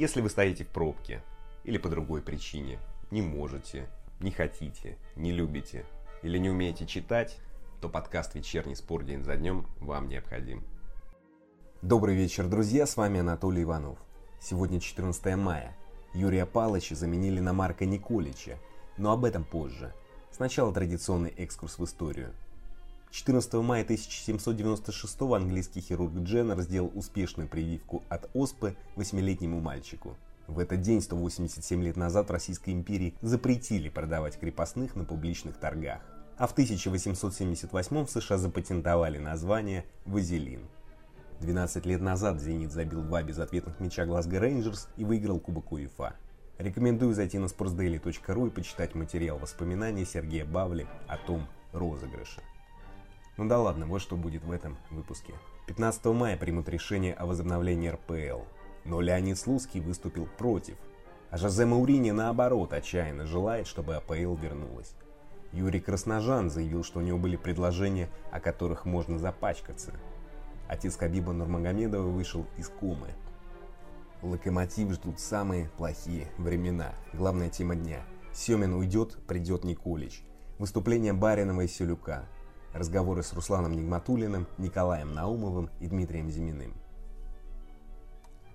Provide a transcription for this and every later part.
Если вы стоите в пробке или по другой причине, не можете, не хотите, не любите или не умеете читать, то подкаст «Вечерний спор день за днем» вам необходим. Добрый вечер, друзья, с вами Анатолий Иванов. Сегодня 14 мая. Юрия Палыча заменили на Марка Николича, но об этом позже. Сначала традиционный экскурс в историю – 14 мая 1796 английский хирург Дженнер сделал успешную прививку от оспы 8-летнему мальчику. В этот день, 187 лет назад, Российской империи запретили продавать крепостных на публичных торгах. А в 1878 в США запатентовали название «Вазелин». 12 лет назад «Зенит» забил два безответных мяча Глазго Рейнджерс и выиграл Кубок УЕФА. Рекомендую зайти на sportsdaily.ru и почитать материал воспоминаний Сергея Бавли о том розыгрыше. Ну да ладно, вот что будет в этом выпуске. 15 мая примут решение о возобновлении РПЛ. Но Леонид Слуцкий выступил против. А Жозе Маурини наоборот отчаянно желает, чтобы АПЛ вернулась. Юрий Красножан заявил, что у него были предложения, о которых можно запачкаться. Отец Хабиба Нурмагомедова вышел из комы. Локомотив ждут самые плохие времена. Главная тема дня. Семин уйдет, придет Николич. Выступление Баринова и Селюка. Разговоры с Русланом Нигматулиным, Николаем Наумовым и Дмитрием Зиминым.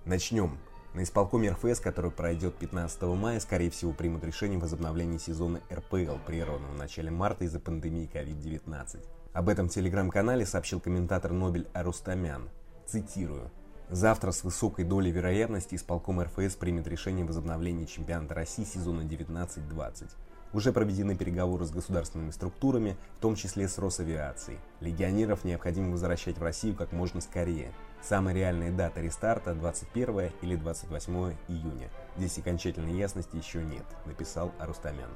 Начнем. На исполкоме РФС, который пройдет 15 мая, скорее всего примут решение возобновления сезона РПЛ, прерванного в начале марта из-за пандемии COVID-19. Об этом в телеграм-канале сообщил комментатор Нобель Арустамян. Цитирую. Завтра с высокой долей вероятности исполком РФС примет решение возобновления чемпионата России сезона 19-20. Уже проведены переговоры с государственными структурами, в том числе с Росавиацией. Легионеров необходимо возвращать в Россию как можно скорее. Самая реальная дата рестарта 21 или 28 июня. Здесь окончательной ясности еще нет, написал Арустамян.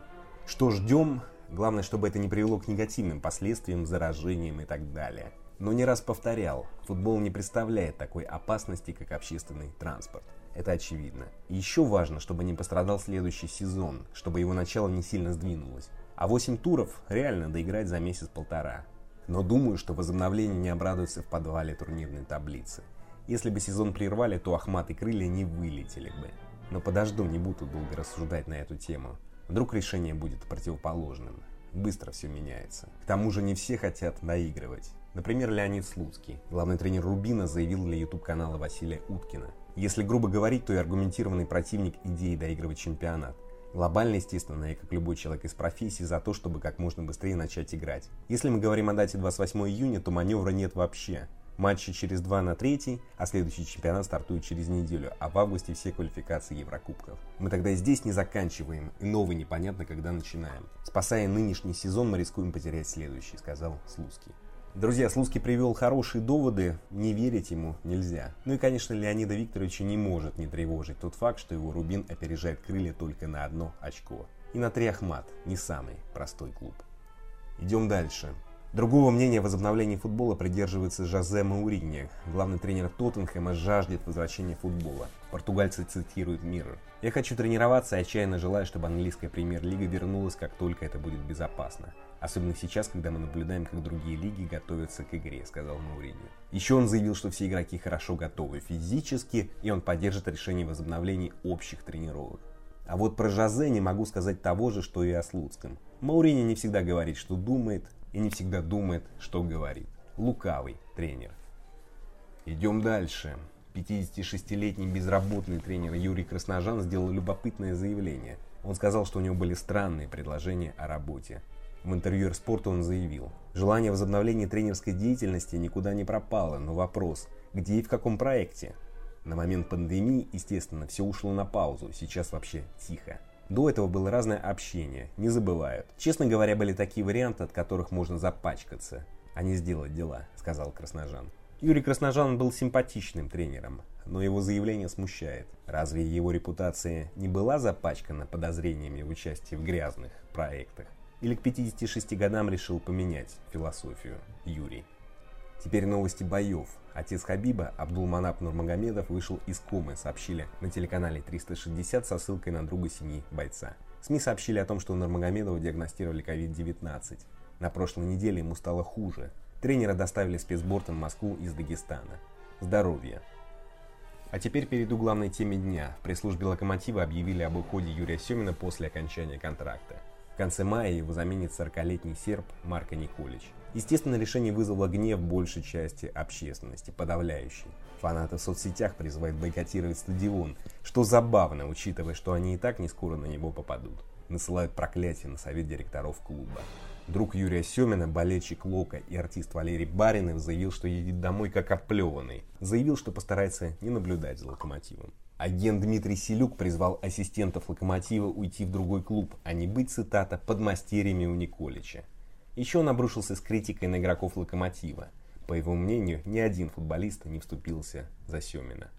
Что ждем? Главное, чтобы это не привело к негативным последствиям, заражениям и так далее. Но не раз повторял, футбол не представляет такой опасности, как общественный транспорт. Это очевидно. И еще важно, чтобы не пострадал следующий сезон, чтобы его начало не сильно сдвинулось. А 8 туров реально доиграть за месяц-полтора. Но думаю, что возобновление не обрадуется в подвале турнирной таблицы. Если бы сезон прервали, то Ахмат и Крылья не вылетели бы. Но подожду, не буду долго рассуждать на эту тему. Вдруг решение будет противоположным. Быстро все меняется. К тому же не все хотят доигрывать. Например, Леонид Слуцкий, главный тренер Рубина, заявил для YouTube-канала Василия Уткина. Если грубо говорить, то и аргументированный противник идеи доигрывать чемпионат. Глобально, естественно, я, как любой человек из профессии, за то, чтобы как можно быстрее начать играть. Если мы говорим о дате 28 июня, то маневра нет вообще. Матчи через 2 на 3, а следующий чемпионат стартует через неделю, а в августе все квалификации Еврокубков. Мы тогда здесь не заканчиваем, и новый непонятно когда начинаем. Спасая нынешний сезон, мы рискуем потерять следующий, сказал Слуцкий. Друзья, Слуцкий привел хорошие доводы, не верить ему нельзя. Ну и, конечно, Леонида Викторовича не может не тревожить тот факт, что его Рубин опережает крылья только на одно очко. И на три Ахмат, не самый простой клуб. Идем дальше. Другого мнения о возобновлении футбола придерживается Жозе Мауриньо. Главный тренер Тоттенхэма жаждет возвращения футбола. Португальцы цитируют Миррор. «Я хочу тренироваться и отчаянно желаю, чтобы английская премьер-лига вернулась, как только это будет безопасно. Особенно сейчас, когда мы наблюдаем, как другие лиги готовятся к игре», — сказал Мауриньо. Еще он заявил, что все игроки хорошо готовы физически, и он поддержит решение возобновления общих тренировок. А вот про Жозе не могу сказать того же, что и о Слуцком. Маурини не всегда говорит, что думает, и не всегда думает, что говорит. Лукавый тренер. Идем дальше. 56-летний безработный тренер Юрий Красножан сделал любопытное заявление. Он сказал, что у него были странные предложения о работе. В интервью спорту он заявил, желание возобновления тренерской деятельности никуда не пропало, но вопрос, где и в каком проекте? На момент пандемии, естественно, все ушло на паузу, сейчас вообще тихо. До этого было разное общение, не забывают. Честно говоря, были такие варианты, от которых можно запачкаться, а не сделать дела, сказал Красножан. Юрий Красножан был симпатичным тренером, но его заявление смущает. Разве его репутация не была запачкана подозрениями в участии в грязных проектах? Или к 56 годам решил поменять философию Юрий? Теперь новости боев. Отец Хабиба, Абдулманап Нурмагомедов, вышел из комы, сообщили на телеканале 360 со ссылкой на друга семьи бойца. СМИ сообщили о том, что у Нурмагомедова диагностировали COVID-19. На прошлой неделе ему стало хуже. Тренера доставили спецбортом в Москву из Дагестана. Здоровье. А теперь перейду к главной теме дня. В пресс-службе «Локомотива» объявили об уходе Юрия Семина после окончания контракта. Конце мая его заменит 40-летний серб Марко Николич. Естественно, решение вызвало гнев большей части общественности, подавляющей. Фанаты в соцсетях призывают бойкотировать стадион, что забавно, учитывая, что они и так не скоро на него попадут. Насылают проклятие на совет директоров клуба. Друг Юрия Семина, болельщик Лока и артист Валерий Баринов заявил, что едет домой как оплеванный. Заявил, что постарается не наблюдать за локомотивом. Агент Дмитрий Селюк призвал ассистентов локомотива уйти в другой клуб, а не быть, цитата, подмастерьями у Николича. Еще он обрушился с критикой на игроков локомотива. По его мнению, ни один футболист не вступился за Семина.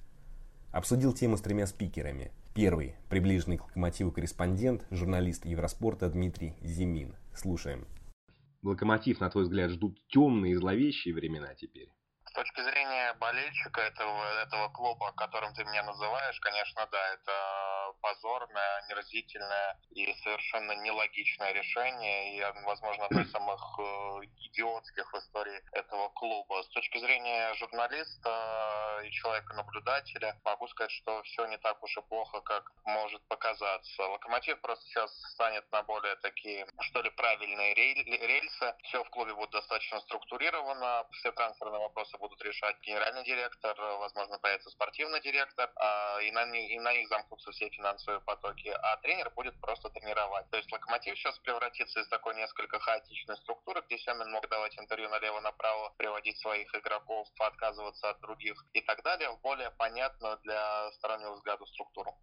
Обсудил тему с тремя спикерами. Первый – приближенный к локомотиву корреспондент, журналист Евроспорта Дмитрий Зимин. Слушаем. Локомотив, на твой взгляд, ждут темные и зловещие времена теперь? С точки зрения болельщика этого, этого клуба, которым ты меня называешь, конечно, да, это позорное, омерзительное и совершенно нелогичное решение, и, возможно, одно из самых э, идиотских в истории этого клуба. С точки зрения журналиста и человека-наблюдателя, могу сказать, что все не так уж и плохо, как может показаться. Локомотив просто сейчас станет на более такие, что ли, правильные рельсы. Все в клубе будет достаточно структурировано, все трансферные вопросы будут решать генеральный директор, возможно, появится спортивный директор, а, и на, них, и на них замкнутся все финансовые потоки, а тренер будет просто тренировать. То есть Локомотив сейчас превратится из такой несколько хаотичной структуры, где Семин мог давать интервью налево-направо, приводить своих игроков, отказываться от других и так далее, в более понятную для стороннего взгляда структуру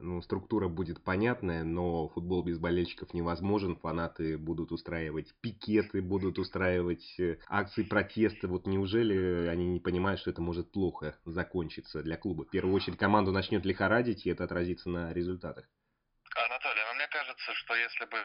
ну, структура будет понятная, но футбол без болельщиков невозможен. Фанаты будут устраивать пикеты, будут устраивать э, акции протеста. Вот неужели они не понимают, что это может плохо закончиться для клуба? В первую очередь команду начнет лихорадить, и это отразится на результатах. Анатолий, ну, мне кажется, что если бы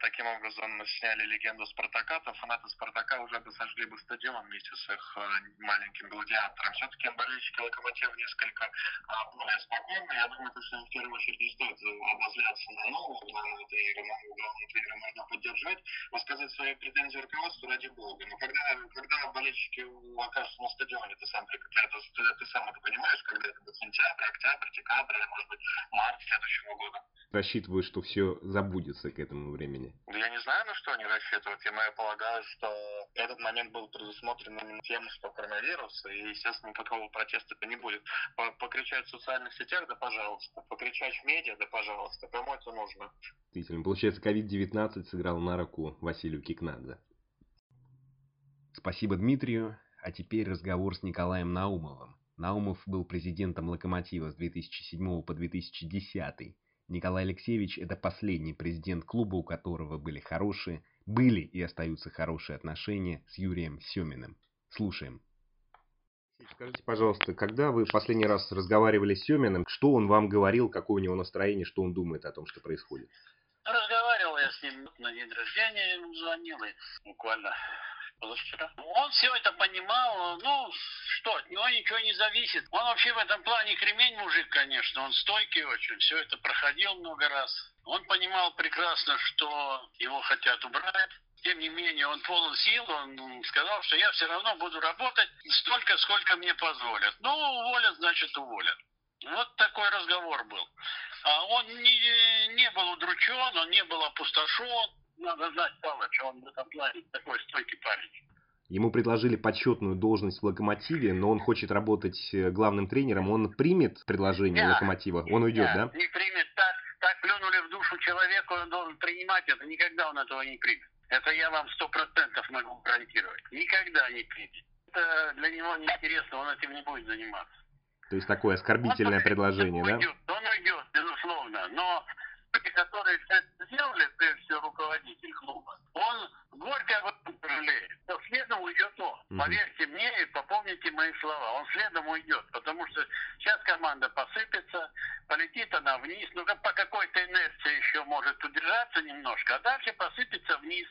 таким образом сняли легенду Спартака, то фанаты Спартака уже бы сожгли бы стадион вместе с их э, маленьким гладиатором. Все-таки болельщики Локомотива несколько а, более спокойны. Я думаю, что в первую очередь не стоит обозляться на нового главного тренера, нового главного тренера можно поддержать, высказать свои претензии руководству ради бога. Но когда, когда болельщики окажутся на стадионе, ты сам, ты, ты, ты сам это понимаешь, когда это будет сентябрь, октябрь, декабрь, или, может быть, март следующего года рассчитывают, что все забудется к этому времени? Я не знаю, на что они рассчитывают. Я, полагаю, что этот момент был предусмотрен именно тем, что коронавирус, и, естественно, никакого протеста не будет. Покричать в социальных сетях, да пожалуйста. Покричать в медиа, да пожалуйста. Кому это нужно? Действительно, получается, COVID-19 сыграл на руку Василию Кикнадзе. Спасибо Дмитрию. А теперь разговор с Николаем Наумовым. Наумов был президентом «Локомотива» с 2007 по 2010 Николай Алексеевич – это последний президент клуба, у которого были хорошие, были и остаются хорошие отношения с Юрием Семиным. Слушаем. Скажите, пожалуйста, когда вы последний раз разговаривали с Семиным, что он вам говорил, какое у него настроение, что он думает о том, что происходит? Разговаривал я с ним на день рождения, ему звонил, и буквально позавчера. Он все это понимал, ну, что, от него ничего не зависит. Он вообще в этом плане кремень мужик, конечно, он стойкий очень, все это проходил много раз. Он понимал прекрасно, что его хотят убрать. Тем не менее, он полон сил, он сказал, что я все равно буду работать столько, сколько мне позволят. Ну, уволят, значит, уволят. Вот такой разговор был. А он не, не был удручен, он не был опустошен надо знать Павловича, он в этом плане такой стойкий парень. Ему предложили почетную должность в «Локомотиве», но он хочет работать э, главным тренером. Он примет предложение Нет. «Локомотива»? Он уйдет, Нет, да? не примет. Так, так плюнули в душу человеку, он должен принимать это. Никогда он этого не примет. Это я вам сто процентов могу гарантировать. Никогда не примет. Это для него неинтересно, он этим не будет заниматься. То есть такое оскорбительное он предложение, да? Уйдет, он уйдет, безусловно. Но люди, которые это сделали, прежде всего руководитель клуба, он горько об этом сожалеет. Но следом уйдет он. Mm-hmm. Поверьте мне и попомните мои слова. Он следом уйдет, потому что сейчас команда посыпется, полетит она вниз, ну по какой-то инерции еще может удержаться немножко, а дальше посыпется вниз.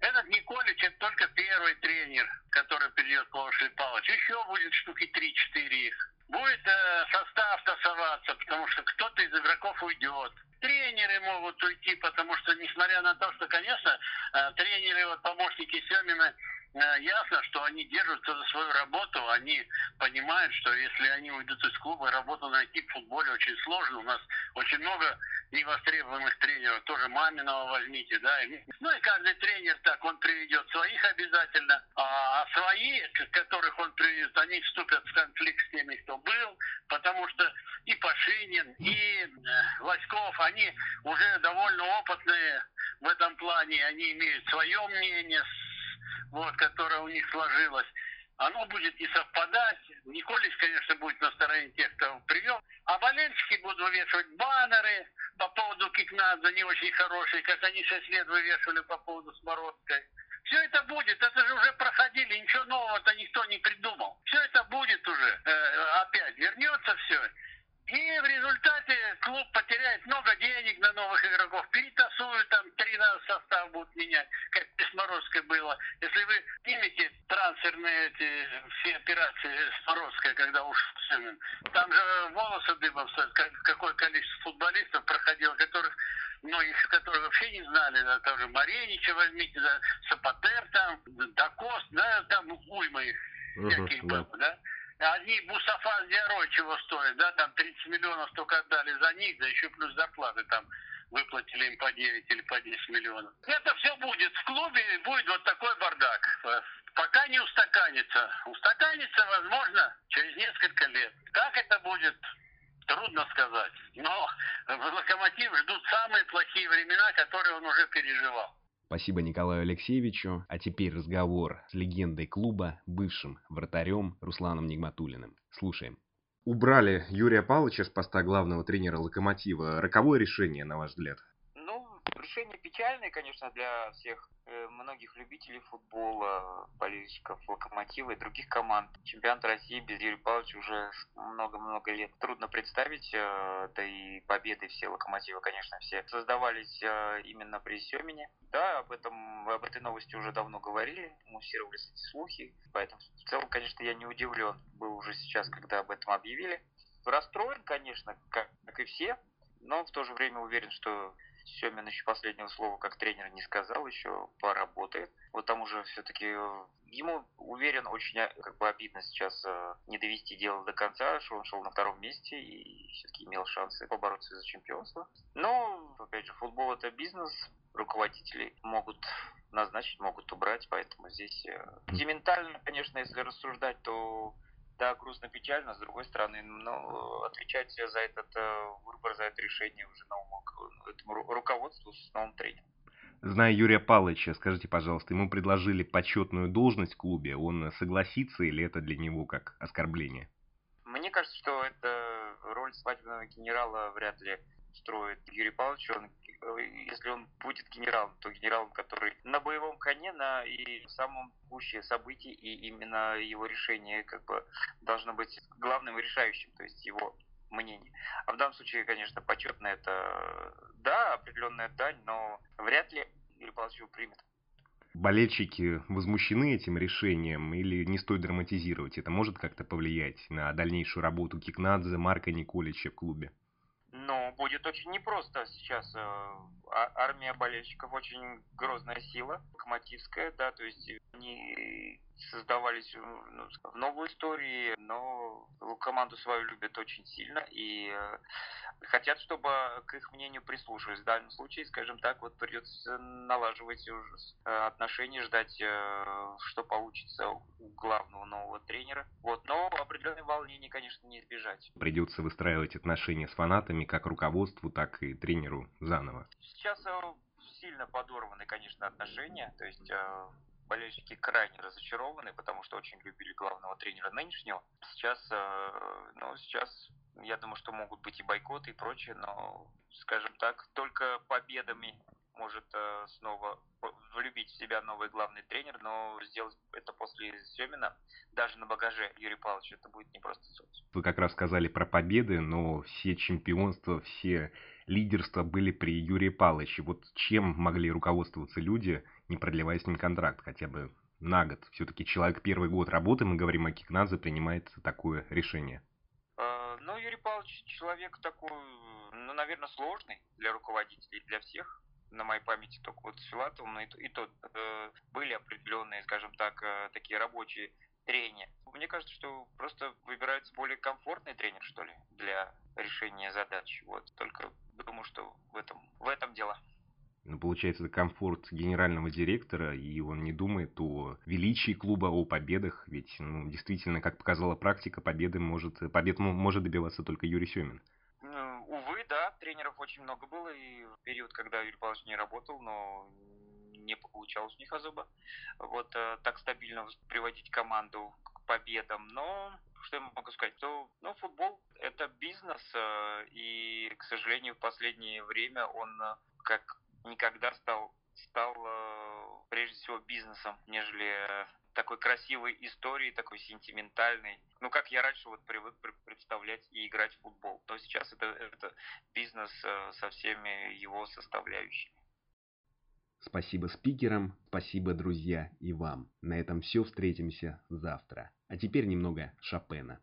Этот Николич это только первый тренер, который перейдет к Василий Павлович. Еще будет штуки 3-4 их. Будет э, состав тасоваться, потому что кто-то из игроков уйдет тренеры могут уйти, потому что, несмотря на то, что, конечно, э, тренеры, вот помощники Семина, э, ясно, что они держатся за свою работу, они понимают, что если они уйдут из клуба, работу найти в футболе очень сложно. У нас очень много невостребованных тренеров, тоже Маминого возьмите, да. Ну и каждый тренер так, он приведет своих обязательно, а свои, которых он приведет, они вступят в конфликт с теми, кто был, потому что и Пашинин, и э, Васьков, они уже довольно опытные в этом плане, они имеют свое мнение, вот, которое у них сложилось оно будет не совпадать. Николич, конечно, будет на стороне тех, кто привел. А болельщики будут вывешивать баннеры по поводу Кикнадзе, не очень хорошие, как они 6 лет вывешивали по поводу Смородской. Все это будет, это же уже проходили, ничего нового-то никто не придумал. Все это будет уже, э, опять вернется все. И в результате клуб потеряет много денег на новых игроков, перетасуют там, три раза состав будут менять, как с Морозкой было. Если вы снимете трансферные эти все операции с Морозкой, когда уж Семен, там же волосы дыбом стоят, как, какое количество футболистов проходило, которых многих из которых вообще не знали, да, тоже Маренича возьмите, да, Сапатер там, Дакост, да, там уйма их всяких uh-huh, было, да. да. Одни Бусафа с Диарой чего стоят, да, там 30 миллионов только отдали за них, да еще плюс зарплаты там выплатили им по 9 или по 10 миллионов. Это все будет. В клубе будет вот такой бардак. Пока не устаканится. Устаканится, возможно, через несколько лет. Как это будет, трудно сказать. Но «Локомотив» ждут самые плохие времена, которые он уже переживал. Спасибо Николаю Алексеевичу. А теперь разговор с легендой клуба, бывшим вратарем Русланом Нигматулиным. Слушаем. Убрали Юрия Павловича с поста главного тренера «Локомотива». Роковое решение, на ваш взгляд? Решение печальное, конечно, для всех э, многих любителей футбола, болельщиков Локомотива и других команд. Чемпионат России без Юрия Павловича уже много-много лет. Трудно представить, э, да и победы все Локомотива, конечно, все создавались э, именно при Семене. Да, об этом, об этой новости уже давно говорили, муссировались эти слухи, поэтому в целом, конечно, я не удивлен был уже сейчас, когда об этом объявили. Расстроен, конечно, как, как и все, но в то же время уверен, что Семин еще последнего слова как тренер не сказал, еще поработает. Вот там уже все-таки э, ему, уверен, очень э, как бы обидно сейчас э, не довести дело до конца, что он шел на втором месте и все-таки имел шансы побороться за чемпионство. Но, опять же, футбол это бизнес, руководители могут назначить, могут убрать, поэтому здесь сентиментально, конечно, если рассуждать, то да, грустно, печально, с другой стороны, но отвечать за этот выбор, за это решение уже новому этому руководству с новым тренером. Зная Юрия Павловича, скажите, пожалуйста, ему предложили почетную должность в клубе, он согласится или это для него как оскорбление? Мне кажется, что это роль свадебного генерала вряд ли строит Юрий Павлович. Он, если он будет генералом, то генералом, который на боевом коне, на и самом гуще событий, и именно его решение как бы должно быть главным и решающим, то есть его мнение. А в данном случае, конечно, почетно это да, определенная дань, но вряд ли Юрий Павлович его примет. Болельщики возмущены этим решением или не стоит драматизировать? Это может как-то повлиять на дальнейшую работу Кикнадзе, Марка Николича в клубе? будет очень непросто сейчас. Э, а, армия болельщиков очень грозная сила, локомотивская, да, то есть они создавались ну, в новой истории, но команду свою любят очень сильно и э, хотят, чтобы к их мнению прислушивались. В данном случае, скажем так, вот придется налаживать э, отношения, ждать, э, что получится у главного нового тренера. Вот, но определенные волнения, конечно, не избежать. Придется выстраивать отношения с фанатами, как руководству, так и тренеру заново. Сейчас сильно подорваны, конечно, отношения. То есть болельщики крайне разочарованы, потому что очень любили главного тренера нынешнего. Сейчас, э, ну, сейчас я думаю, что могут быть и бойкоты и прочее, но, скажем так, только победами может э, снова влюбить в себя новый главный тренер, но сделать это после Семина, даже на багаже Юрия Павловича, это будет не просто сделать. Вы как раз сказали про победы, но все чемпионства, все лидерства были при Юрии Павловиче. Вот чем могли руководствоваться люди, не продлевая с ним контракт хотя бы на год. Все-таки человек первый год работы, мы говорим о Кикнадзе, принимает такое решение. А, ну, Юрий Павлович человек такой, ну, наверное, сложный для руководителей, для всех. На моей памяти только вот с Филатовым, но и, и то э, были определенные, скажем так, э, такие рабочие трения. Мне кажется, что просто выбирается более комфортный тренер, что ли, для решения задач. Вот. Только думаю, что в этом, в этом дело. Ну, получается, это комфорт генерального директора, и он не думает о величии клуба, о победах, ведь, ну, действительно, как показала практика, победы может, побед может добиваться только Юрий Семин. Тренеров очень много было, и в период, когда Юрий Павлович не работал, но не получалось у них особо вот э, так стабильно приводить команду к победам. Но что я могу сказать, то ну, футбол это бизнес, э, и, к сожалению, в последнее время он э, как никогда стал стал прежде всего бизнесом, нежели такой красивой историей, такой сентиментальной. Ну, как я раньше вот привык представлять и играть в футбол. То сейчас это, это бизнес со всеми его составляющими. Спасибо спикерам, спасибо, друзья, и вам. На этом все, встретимся завтра. А теперь немного Шопена.